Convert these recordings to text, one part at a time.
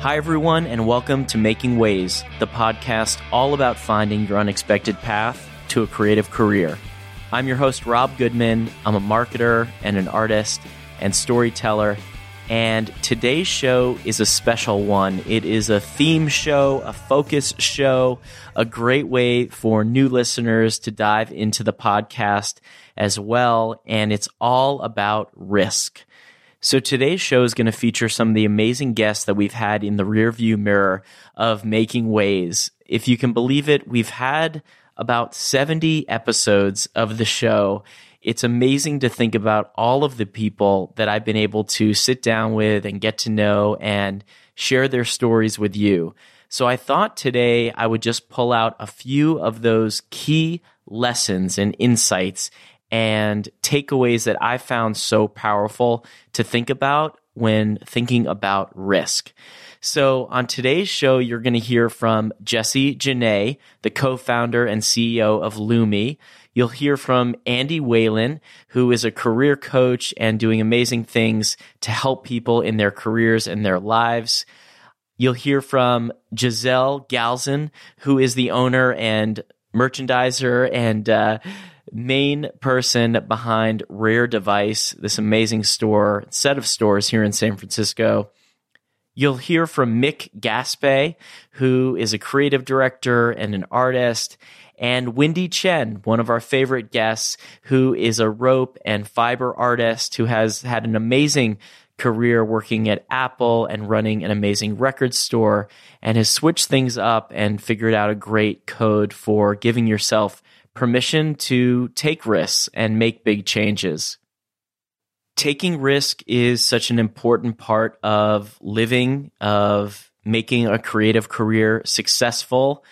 Hi, everyone, and welcome to Making Ways, the podcast all about finding your unexpected path to a creative career. I'm your host, Rob Goodman. I'm a marketer and an artist and storyteller. And today's show is a special one. It is a theme show, a focus show, a great way for new listeners to dive into the podcast as well. And it's all about risk. So today's show is going to feature some of the amazing guests that we've had in the rearview mirror of making ways. If you can believe it, we've had about 70 episodes of the show. It's amazing to think about all of the people that I've been able to sit down with and get to know and share their stories with you. So I thought today I would just pull out a few of those key lessons and insights and takeaways that I found so powerful to think about when thinking about risk. So on today's show, you're going to hear from Jesse Genet, the co-founder and CEO of Lumi. You'll hear from Andy Whalen, who is a career coach and doing amazing things to help people in their careers and their lives. You'll hear from Giselle Gyalzen, who is the owner and merchandiser and uh, main person behind Rare Device, this amazing store, set of stores here in San Francisco. You'll hear from Mick Gaspe, who is a creative director and an artist, and Wendy Chen, one of our favorite guests, who is a rope and fiber artist who has had an amazing career working at Apple and running an amazing record store and has switched things up and figured out a great code for giving yourself permission to take risks and make big changes. Taking risk is such an important part of living, of making a creative career successful.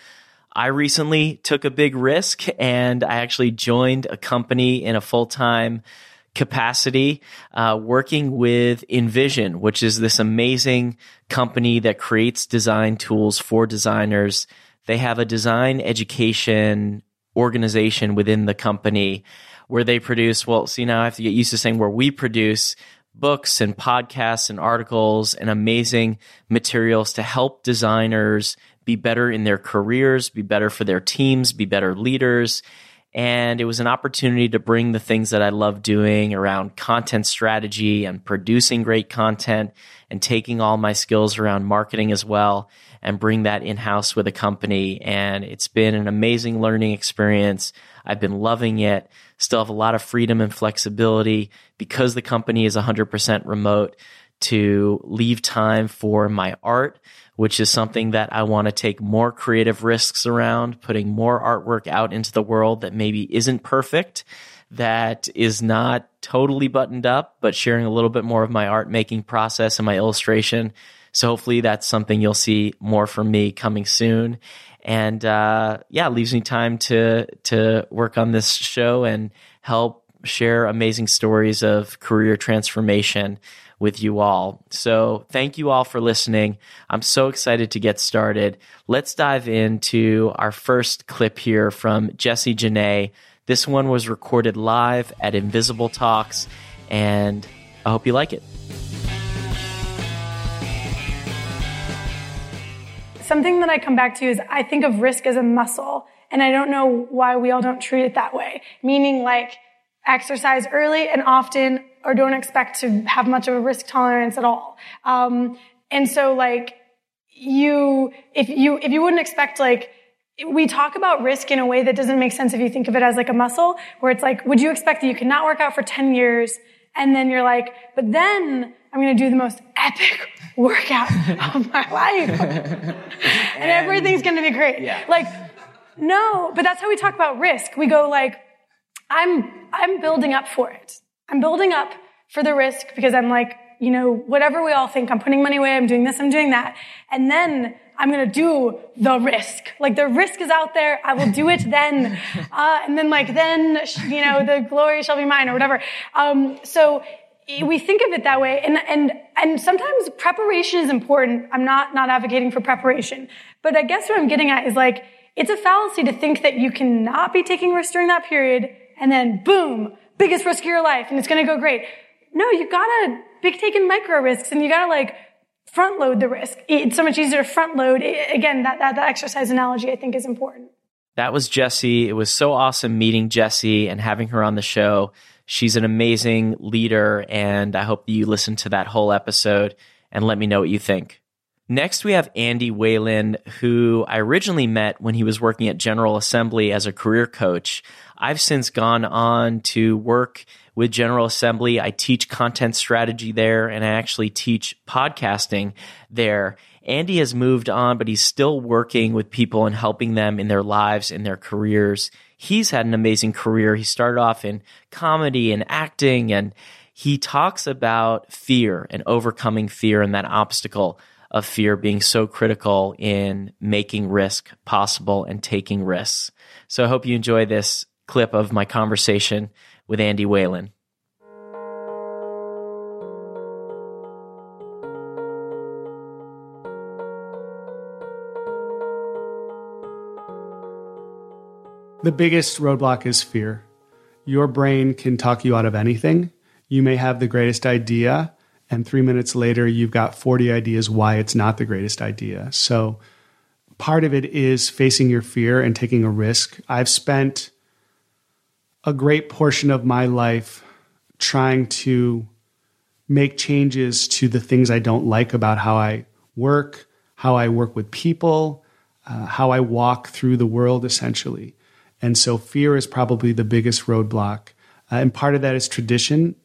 I recently took a big risk and I actually joined a company in a full time capacity, uh, working with InVision, which is this amazing company that creates design tools for designers. They have a design education organization within the company where they produce, well, see, now I have to get used to saying where we produce books and podcasts and articles and amazing materials to help designers be better in their careers, be better for their teams, be better leaders. And it was an opportunity to bring the things that I love doing around content strategy and producing great content and taking all my skills around marketing as well and bring that in house with a company. And it's been an amazing learning experience. I've been loving it. Still have a lot of freedom and flexibility because the company is 100% remote to leave time for my art, which is something that I want to take more creative risks around, putting more artwork out into the world that maybe isn't perfect, that is not totally buttoned up, but sharing a little bit more of my art making process and my illustration so hopefully that's something you'll see more from me coming soon. And uh, yeah, leaves me time to to work on this show and help share amazing stories of career transformation with you all. So thank you all for listening. I'm so excited to get started. Let's dive into our first clip here from Jesse Genet. This one was recorded live at Invisible Talks, and I hope you like it. Something that I come back to is I think of risk as a muscle, and I don't know why we all don't treat it that way. Meaning like exercise early and often, or don't expect to have much of a risk tolerance at all. Um, and so like you, if you, if you wouldn't expect like, we talk about risk in a way that doesn't make sense if you think of it as like a muscle, where it's like, would you expect that you cannot work out for 10 years and then you're like, but then I'm going to do the most epic workout of my life. and, and, everything's going to be great. Yeah. Like, no, but that's how we talk about risk. We go like, I'm, I'm building up for it. I'm building up for the risk because I'm like, you know, whatever we all think, I'm putting money away, I'm doing this, I'm doing that. And then I'm going to do the risk. Like the risk is out there. I will do it then. Uh, and then like, then, you know, the glory shall be mine or whatever. Um, so we think of it that way and and and sometimes preparation is important i'm not not advocating for preparation but i guess what i'm getting at is like it's a fallacy to think that you cannot be taking risks during that period and then boom biggest risk of your life and it's going to go great no you gotta be taking micro risks and you gotta like front load the risk. It's so much easier to front load. Again, that, that, that exercise analogy I think is important. That was Jesse. It was so awesome meeting Jesse and having her on the show. She's an amazing leader, and I hope you listen to that whole episode and let me know what you think. Next, we have Andy Whalen, who I originally met when he was working at General Assembly as a career coach. I've since gone on to work with General Assembly. I teach content strategy there and I actually teach podcasting there. Andy has moved on, but he's still working with people and helping them in their lives, in their careers. He's had an amazing career. He started off in comedy and acting, and he talks about fear and overcoming fear and that obstacle of fear being so critical in making risk possible and taking risks. So I hope you enjoy this clip of my conversation with Andy Whalen. The biggest roadblock is fear. Your brain can talk you out of anything. You may have the greatest idea, and three minutes later, you've got 40 ideas why it's not the greatest idea. So, part of it is facing your fear and taking a risk. I've spent a great portion of my life trying to make changes to the things I don't like about how I work, how I work with people, uh, how I walk through the world, essentially. And so fear is probably the biggest roadblock. Uh, and part of that is tradition.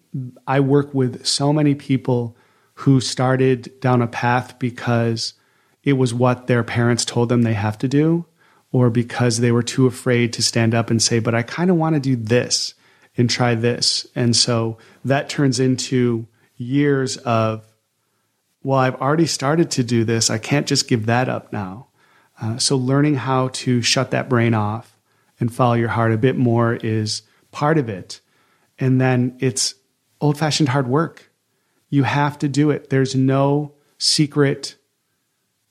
I work with so many people who started down a path because it was what their parents told them they have to do, or because they were too afraid to stand up and say, But I kind of want to do this and try this. And so that turns into years of, Well, I've already started to do this. I can't just give that up now. Uh, so learning how to shut that brain off and follow your heart a bit more is part of it. And then it's old fashioned hard work. You have to do it. There's no secret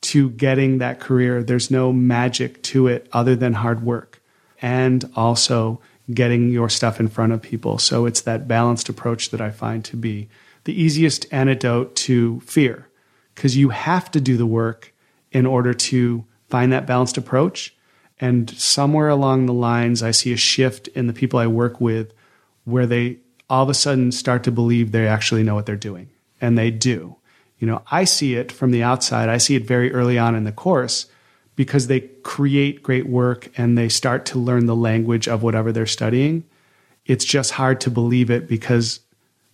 to getting that career, there's no magic to it other than hard work and also getting your stuff in front of people. So it's that balanced approach that I find to be the easiest antidote to fear because you have to do the work in order to find that balanced approach and somewhere along the lines, I see a shift in the people I work with where they all of a sudden start to believe they actually know what they're doing. And they do. You know, I see it from the outside. I see it very early on in the course because they create great work and they start to learn the language of whatever they're studying. It's just hard to believe it because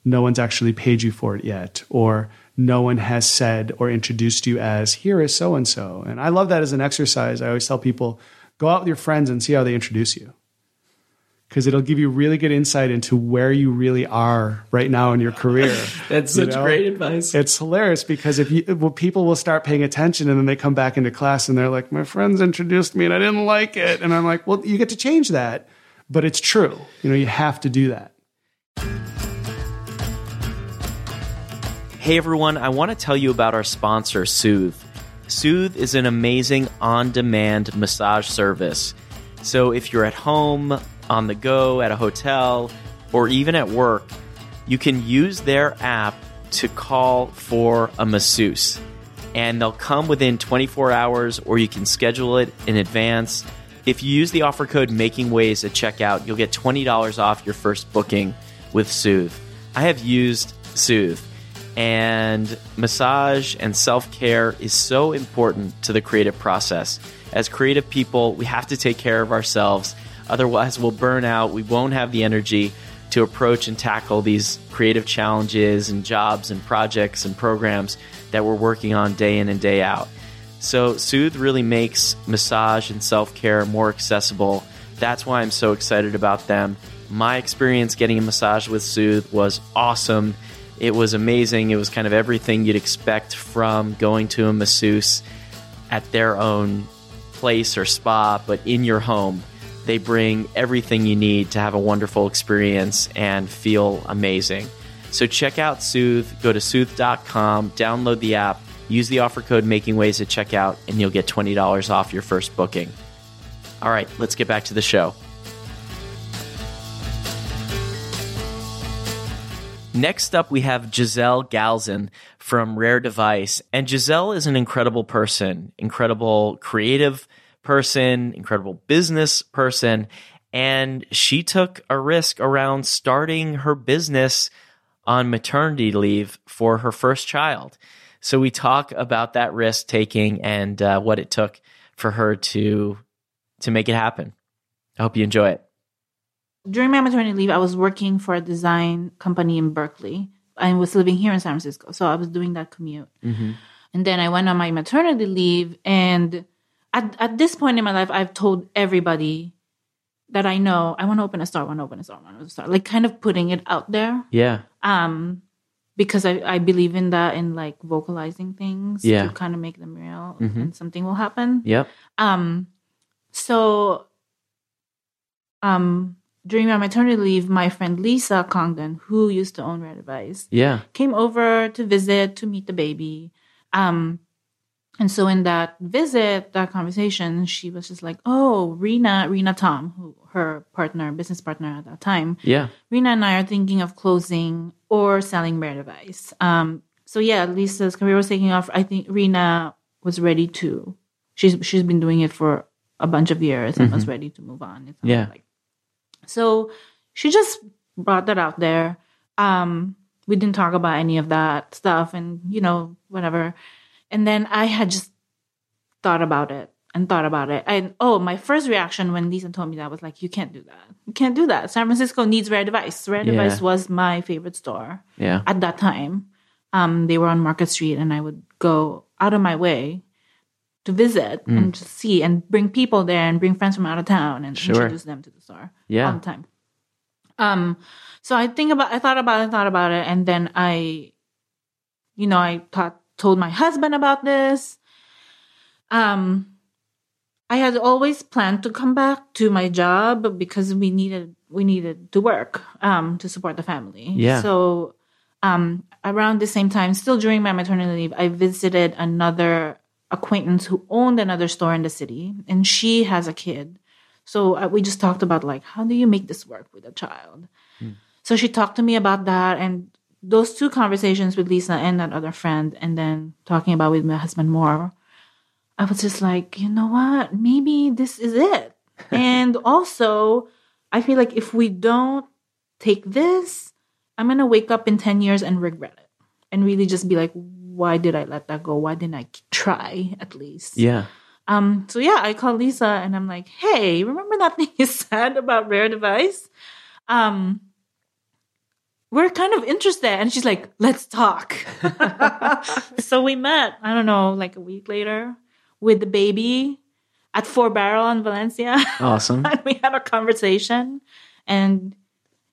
no one's actually paid you for it yet, or no one has said or introduced you as, here is so and so. And I love that as an exercise. I always tell people, Go out with your friends and see how they introduce you. Because it'll give you really good insight into where you really are right now in your career. That's such know? great advice. It's hilarious because if you, well, people will start paying attention and then they come back into class and they're like, my friends introduced me and I didn't like it. And I'm like, well, you get to change that, but it's true. You know, you have to do that. Hey everyone, I want to tell you about our sponsor, Soothe. Soothe is an amazing on demand massage service. So if you're at home, on the go, at a hotel, or even at work, you can use their app to call for a masseuse. And they'll come within 24 hours, or you can schedule it in advance. If you use the offer code Making Ways at checkout, you'll get $20 off your first booking with Soothe. I have used Soothe and massage and self care is so important to the creative process. As creative people, we have to take care of ourselves. Otherwise, we'll burn out. We won't have the energy to approach and tackle these creative challenges and jobs and projects and programs that we're working on day in and day out. So, Soothe really makes massage and self care more accessible. That's why I'm so excited about them. My experience getting a massage with Soothe was awesome it was amazing. It was kind of everything you'd expect from going to a masseuse at their own place or spa, but in your home. They bring everything you need to have a wonderful experience and feel amazing. So check out Soothe, go to soothe.com, download the app, use the offer code MAKINGWAYS at checkout, and you'll get $20 off your first booking. All right, let's get back to the show. Next up, we have Giselle Gyalzen from Rare Device. And Giselle is an incredible person, incredible creative person, incredible business person. And she took a risk around starting her business on maternity leave for her first child. So we talk about that risk taking and uh, what it took for her to to make it happen. I hope you enjoy it. During my maternity leave, I was working for a design company in Berkeley. I was living here in San Francisco, so I was doing that commute. Mm-hmm. And then I went on my maternity leave, and at at this point in my life, I've told everybody that I know I want to open a store, I want to open a store, I want to open a store, like kind of putting it out there. Yeah. Um, because I, I believe in that in like vocalizing things Yeah. to kind of make them real Mhm. and something will happen. Yep. Um, so, um, during my maternity leave, my friend Lisa Congdon, who used to own Rare Device, Yeah. came over to visit to meet the baby. Um, and so in that visit, that conversation, she was just like, "Oh, Rena, Rena Tom, who her partner, business partner at that time, Yeah. Rena and I are thinking of closing or selling Rare Device. Um, so yeah, Lisa's career was taking off. I think Rena was ready to. She's she's been doing it for a bunch of years and was ready to move on. Yeah. Like. So she just brought that out there. Um, we didn't talk about any of that stuff, and you know whatever. And then I had just thought about it and thought about it. And oh, my first reaction when Lisa told me that was like, "You can't do that. You can't do that. San Francisco needs Rare Device. Rare Yeah. Device was my favorite store Yeah. at that time. Um, they were on Market Street, and I would go out of my way to visit Mm. and just see and bring people there and bring friends from out of town and Sure. introduce them to the store Yeah. all the time. Um, so I think about, I thought about it, thought about it, and then I, you know, I thought, told my husband about this. Um, I had always planned to come back to my job because we needed we needed to work um, to support the family. Yeah. So um, around the same time, still during my maternity leave, I visited another acquaintance who owned another store in the city, and she has a kid. So uh, we just talked about like how do you make this work with a child. So she talked to me about that, and those two conversations with Lisa and that other friend, and then talking about with my husband more. I was just like, you know what? Maybe this is it. and also, I feel like if we don't take this, I'm going to wake up in 10 years and regret it and really just be like, why did I let that go? Why didn't I try at least? Yeah. Um, so yeah, I called Lisa and I'm like, hey, remember that thing you said about Rare Device? Um, we're kind of interested. And she's like, let's talk. so we met, I don't know, like a week later with the baby at Four Barrel in Valencia. Awesome. and we had a conversation. And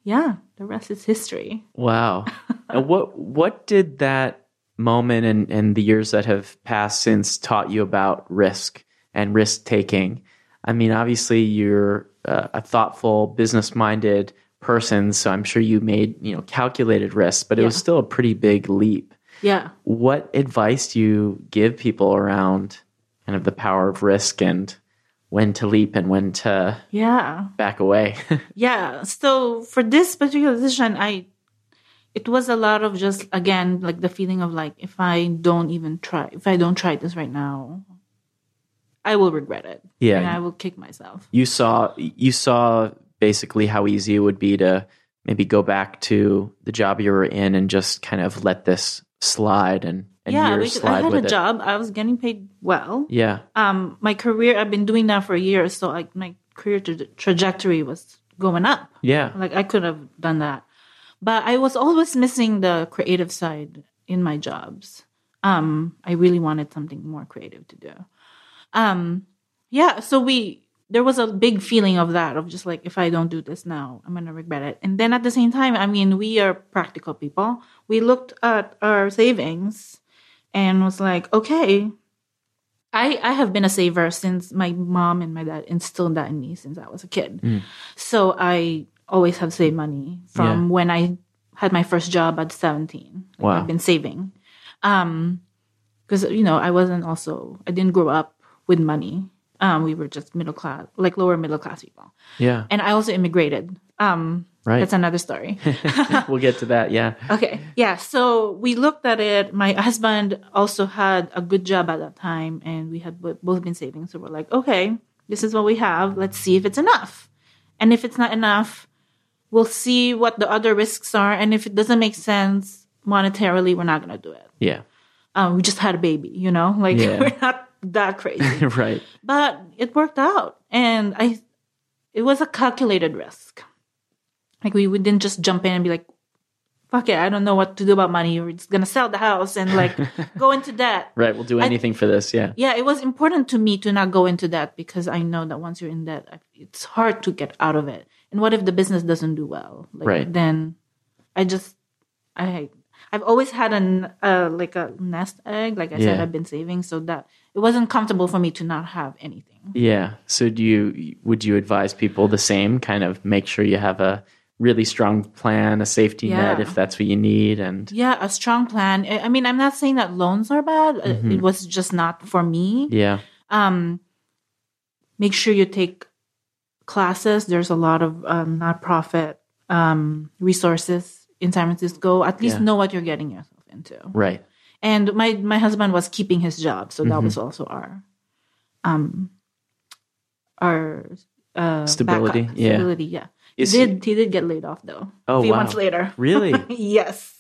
yeah, the rest is history. Wow. and what what did that moment and, and the years that have passed since taught you about risk and risk taking? I mean, obviously you're uh, a thoughtful, business minded person, so I'm sure you made you know calculated risks, but it was still a pretty big leap. Yeah. What advice do you give people around kind of the power of risk and when to leap and when to Yeah. back away? yeah so for this particular decision i it was a lot of just again like the feeling of like if i don't even try if i don't try this right now i will regret it. Yeah. and i will kick myself. You saw you saw basically how easy it would be to maybe go back to the job you were in and just kind of let this slide and, and yeah years because slide i had a it. job. I was getting paid well. Yeah, um my career i've been doing that for years so like my career tra- trajectory was going up. Yeah, Like I could have done that. But I was always missing the creative side in my jobs. Um, I really wanted something more creative to do. Um, yeah, so we there was a big feeling of that of just like if I don't do this now, I'm gonna regret it. And then at the same time, I mean, we are practical people. We looked at our savings and was like, okay, I, I have been a saver since my mom and my dad instilled that in me since I was a kid. So I always have saved money from Yeah. when I had my first job at 17. Like, Wow. I've been saving. Um, cause you know, I wasn't also, I didn't grow up with money. Um, we were just middle class, like lower middle class people. yeah, And I also immigrated Um, Right. That's another story. we'll get to that. Yeah. Okay. Yeah. So we looked at it. My husband also had a good job at that time, and we had both been saving. So we're like, okay, this is what we have. Let's see if it's enough. And if it's not enough, we'll see what the other risks are. And if it doesn't make sense monetarily, we're not going to do it. Yeah. Um, we just had a baby, you know, like Yeah. we're not that crazy. right. but it worked out. And I, it was a calculated risk. Like we, we didn't just jump in and be like, fuck it, I don't know what to do about money. We're just gonna sell the house and like go into debt. Right. We'll do anything for this. Yeah. Yeah, it was important to me to not go into debt because I know that once you're in debt, it's hard to get out of it. And what if the business doesn't do well? Like, Right. Then I just I I've always had an uh, like a nest egg. Like I said, I've been saving, so that it wasn't comfortable for me to not have anything. Yeah. So do you would you advise people the same kind of make sure you have a really strong plan, a safety net if that's what you need and Yeah, a strong plan. I I mean, I'm not saying that loans are bad. Uh, It was just not for me. yeah. um, make sure you take classes. There's a lot of um, nonprofit um, resources in San Francisco. At least Yeah. know what you're getting yourself into. Right. And my my husband was keeping his job, so Mm-hmm. that was also our um our uh, Stability, backup. yeah. Stability, yeah. Is he he- did he did get laid off though? Oh, a few wow. months later. Really? yes.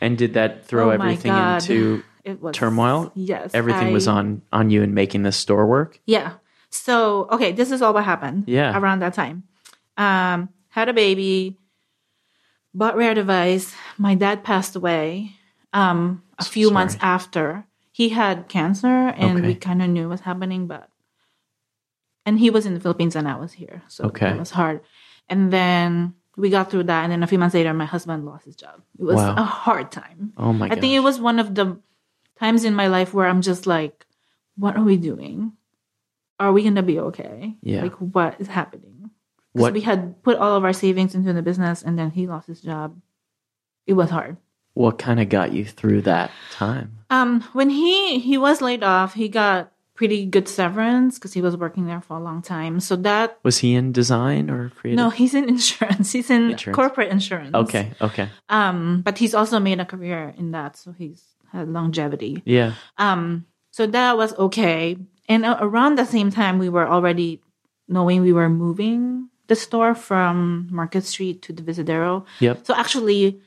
And did that throw Oh everything God. into It was turmoil? Yes. Everything was on on you in making this store work? Yeah. So, okay, this is all what happened. Yeah. Around that time. Um, had a baby, bought Rare Device. My dad passed away um, a few sorry. months after. He had cancer and we kind of knew what was happening, but. And he was in the Philippines and I was here. So Okay. it was hard. And then we got through that. And then a few months later, my husband lost his job. It was Wow. a hard time. Oh my I god. think it was one of the times in my life where I'm just like, what are we doing? Are we gonna be okay? Yeah. Like what is happening? Because What- we had put all of our savings into the business and then he lost his job. It was hard. what kind of got you through that time? Um, when he he was laid off, he got pretty good severance because he was working there for a long time. So that Was he in design or creative? no, he's in insurance. He's in Insurance. corporate insurance. Okay, okay. Um, but he's also made a career in that, so he's had longevity. Yeah. Um, so that was okay. And around the same time, we were already knowing we were moving the store from Market Street to Divisadero. Yep. So actually,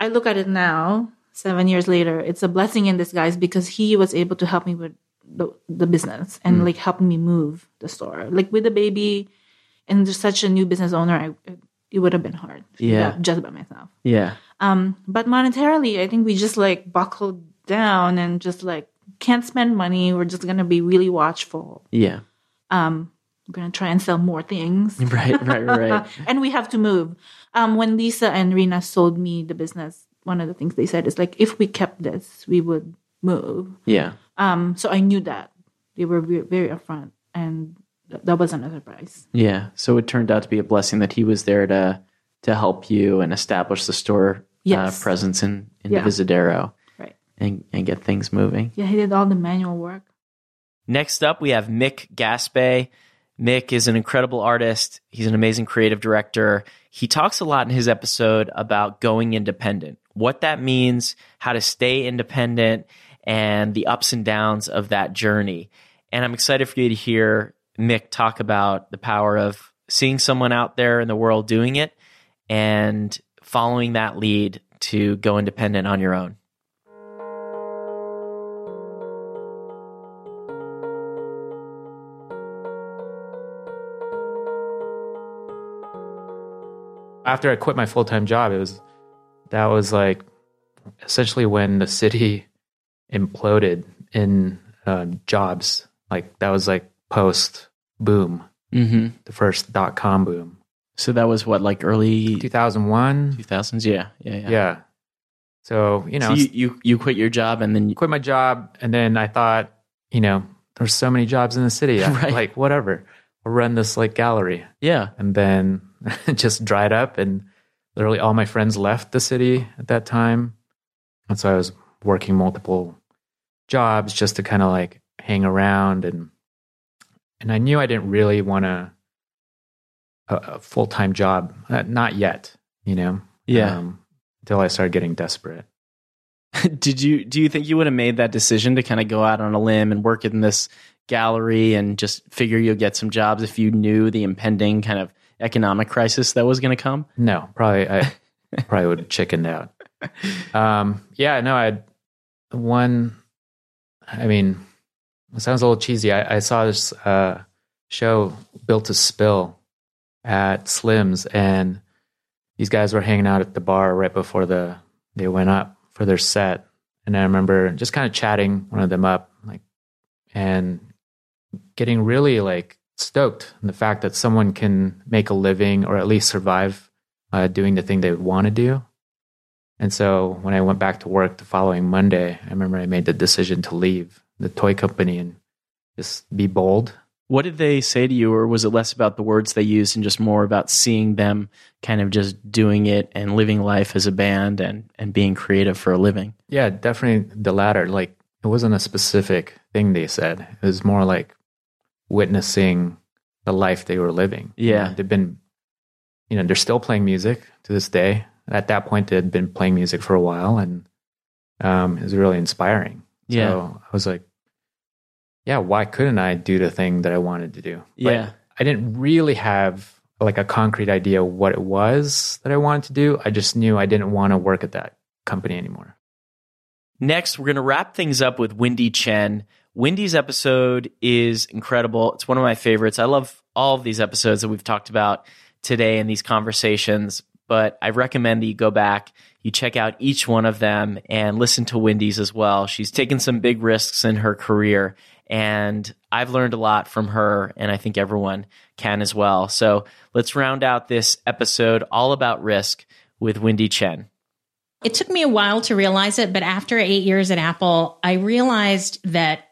I look at it now, seven years later, it's a blessing in disguise because he was able to help me with the, the business and like help me move the store. Like with the baby and just such a new business owner, I, it would have been hard. Yeah. just by myself. Yeah. Um, but monetarily, I think we just like buckled down and just like can't spend money. We're just gonna be really watchful. Yeah. Um, we're gonna try and sell more things, Right, right, right. and we have to move. Um, when Lisa and Rena sold me the business, one of the things they said is like, if we kept this, we would move. yeah. Um, so I knew that they were very, very upfront, and th- that wasn't a surprise. Yeah. So it turned out to be a blessing that he was there to to help you and establish the store Yes. uh, presence in in Yeah. Divisadero? And and get things moving. Yeah, he did all the manual work. Next up, we have Mick Gaspé. Mick is an incredible artist. He's an amazing creative director. He talks a lot in his episode about going independent, what that means, how to stay independent, and the ups and downs of that journey. And I'm excited for you to hear Mick talk about the power of seeing someone out there in the world doing it and following that lead to go independent on your own. After I quit my full time job, it was that was like essentially when the city imploded in uh, jobs. Like that was like post boom, Mm-hmm. the first dot com boom, So that was what, like early two thousand one. 2000s? Yeah. Yeah. Yeah. Yeah. So you know, so you, you you quit your job and then you, quit my job, and then I thought, you know, there's so many jobs in the city. I- Right. Like whatever, I'll run this like gallery. yeah and then just dried up and literally all my friends left the city at that time and so i was working multiple jobs just to kind of like hang around and and i knew i didn't really want a, a full time job. Uh, not yet, you know. Yeah. Um, until I started getting desperate. Did you do you think you would have made that decision to kind of go out on a limb and work in this gallery and just figure you'll get some jobs if you knew the impending kind of economic crisis that was going to come? No, probably I probably would have chickened out. Um, yeah, no, I had one. I mean, it sounds a little cheesy. I, I saw this uh, show built to spill at Slim's, and these guys were hanging out at the bar right before the they went up for their set. And I remember just kind of chatting one of them up, like, and getting really like stoked in the fact that someone can make a living or at least survive uh, doing the thing they want to do. And so when I went back to work the following Monday, I remember I made the decision to leave the toy company and just be bold. What did they say to you, or was it less about the words they used and just more about seeing them kind of just doing it and living life as a band and, and being creative for a living? Yeah, definitely the latter. Like it wasn't a specific thing they said. It was more like witnessing the life they were living. You Yeah. know, they've been, you know, they're still playing music to this day. At that point, they had been playing music for a while, and um, it was really inspiring. Yeah. So I was like, yeah, why couldn't I do the thing that I wanted to do? But Yeah. I didn't really have like a concrete idea what it was that I wanted to do. I just knew I didn't want to work at that company anymore. Next, we're going to wrap things up with Wendy Chen. Wendy's episode is incredible. It's one of my favorites. I love all of these episodes that we've talked about today in these conversations, but I recommend that you go back, you check out each one of them and listen to Wendy's as well. She's taken some big risks in her career, and I've learned a lot from her, and I think everyone can as well. So let's round out this episode all about risk with Wendy Chen. It took me a while to realize it, but after eight years at Apple, I realized that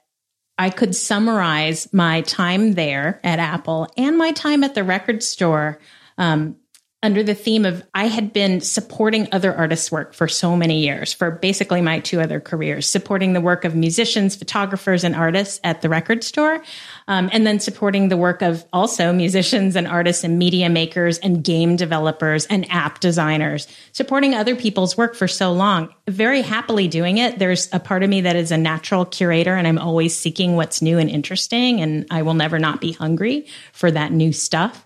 I could summarize my time there at Apple and my time at the record store um, under the theme of I had been supporting other artists' work for so many years, for basically my two other careers, supporting the work of musicians, photographers, and artists at the record store, um, and then supporting the work of also musicians and artists and media makers and game developers and app designers, supporting other people's work for so long, very happily doing it. There's a part of me that is a natural curator and I'm always seeking what's new and interesting, and I will never not be hungry for that new stuff.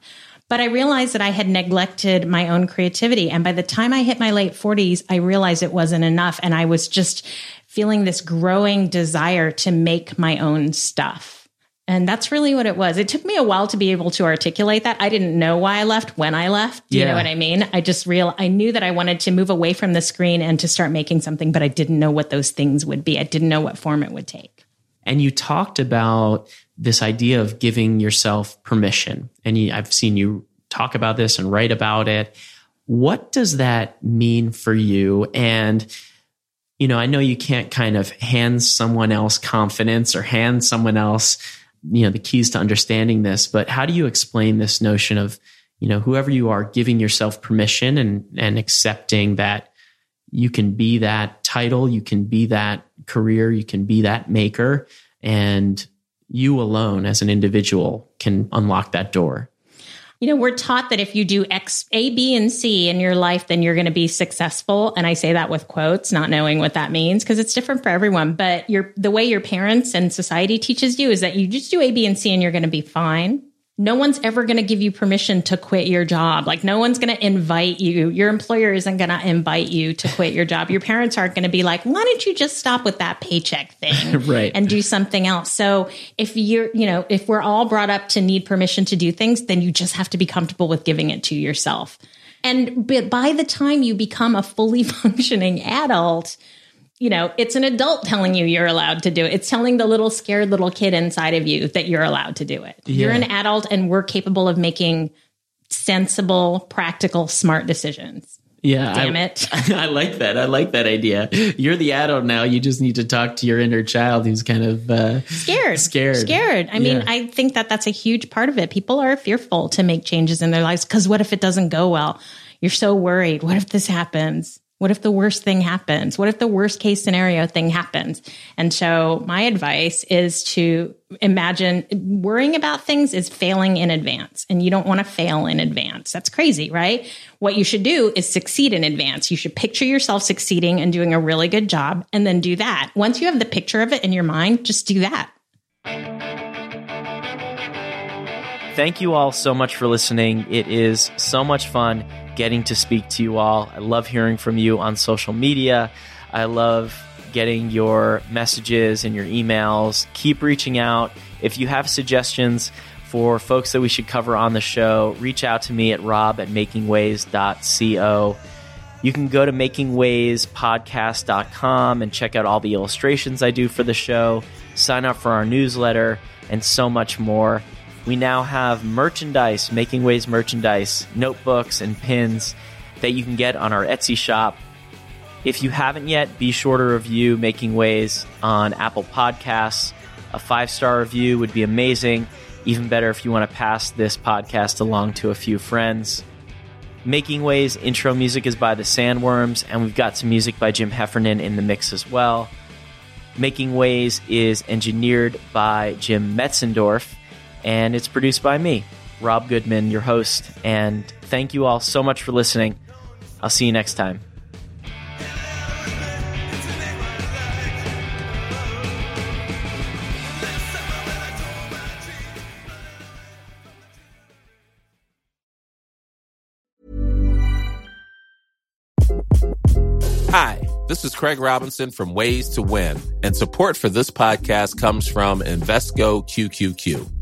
But I realized that I had neglected my own creativity. And by the time I hit my late 40s, I realized it wasn't enough. And I was just feeling this growing desire to make my own stuff. And that's really what it was. It took me a while to be able to articulate that. I didn't know why I left when I left. Do you know what I mean? I just real I knew that I wanted to move away from the screen and to start making something, but I didn't know what those things would be. I didn't know what form it would take. And you talked about this idea of giving yourself permission. And you, i've seen you talk about this and write about it. What does that mean for you? And you know i know you can't kind of hand someone else confidence or hand someone else you know the keys to understanding this but how do you explain this notion of you know whoever you are giving yourself permission and and accepting that you can be that title, you can be that career, you can be that maker, and you alone as an individual can unlock that door. You know, we're taught that if you do X, A, B, and C in your life, then you're going to be successful. And I say that with quotes, not knowing what that means because it's different for everyone. But your the way your parents and society teaches you is that you just do A, B, and C and you're going to be fine. No one's ever going to give you permission to quit your job. Like no one's going to invite you. Your employer isn't going to invite you to quit your job. Your parents aren't going to be like, why don't you just stop with that paycheck thing? Right. And do something else. So if you're, you know, if we're all brought up to need permission to do things, then you just have to be comfortable with giving it to yourself. And but by the time you become a fully functioning adult, you know, it's an adult telling you you're allowed to do it. It's telling the little scared little kid inside of you that you're allowed to do it. You're an adult and we're capable of making sensible, practical, smart decisions. Yeah. Damn I, it. I like that. I like that idea. You're the adult now. You just need to talk to your inner child who's kind of uh, scared Scared. scared i mean i think that that's a huge part of it people are fearful to make changes in their lives because what if it doesn't go well you're so worried what if this happens What if the worst thing happens? What if the worst case scenario thing happens? And so my advice is to imagine worrying about things is failing in advance and you don't want to fail in advance. That's crazy, right? What you should do is succeed in advance. You should picture yourself succeeding and doing a really good job and then do that. Once you have the picture of it in your mind, just do that. Thank you all so much for listening. It is so much fun getting to speak to you all. I love hearing from you on social media. I love getting your messages and your emails. Keep reaching out. If you have suggestions for folks that we should cover on the show, reach out to me at rob at makingways.co. You can go to makingwayspodcast.com and check out all the illustrations I do for the show, sign up for our newsletter, and so much more. We now have merchandise, Making Ways merchandise, notebooks, and pins that you can get on our Etsy shop. If you haven't yet, be sure to review Making Ways on Apple Podcasts. A five star review would be amazing. Even better if you want to pass this podcast along to a few friends. Making Ways intro music is by the Sandworms, and we've got some music by Jim Heffernan in the mix as well. Making Ways is engineered by Jim Metzendorf, and it's produced by me, Rob Goodman, your host. And thank you all so much for listening. I'll see you next time. Hi, this is Craig Robinson from Ways to Win, and support for this podcast comes from Invesco QQQ.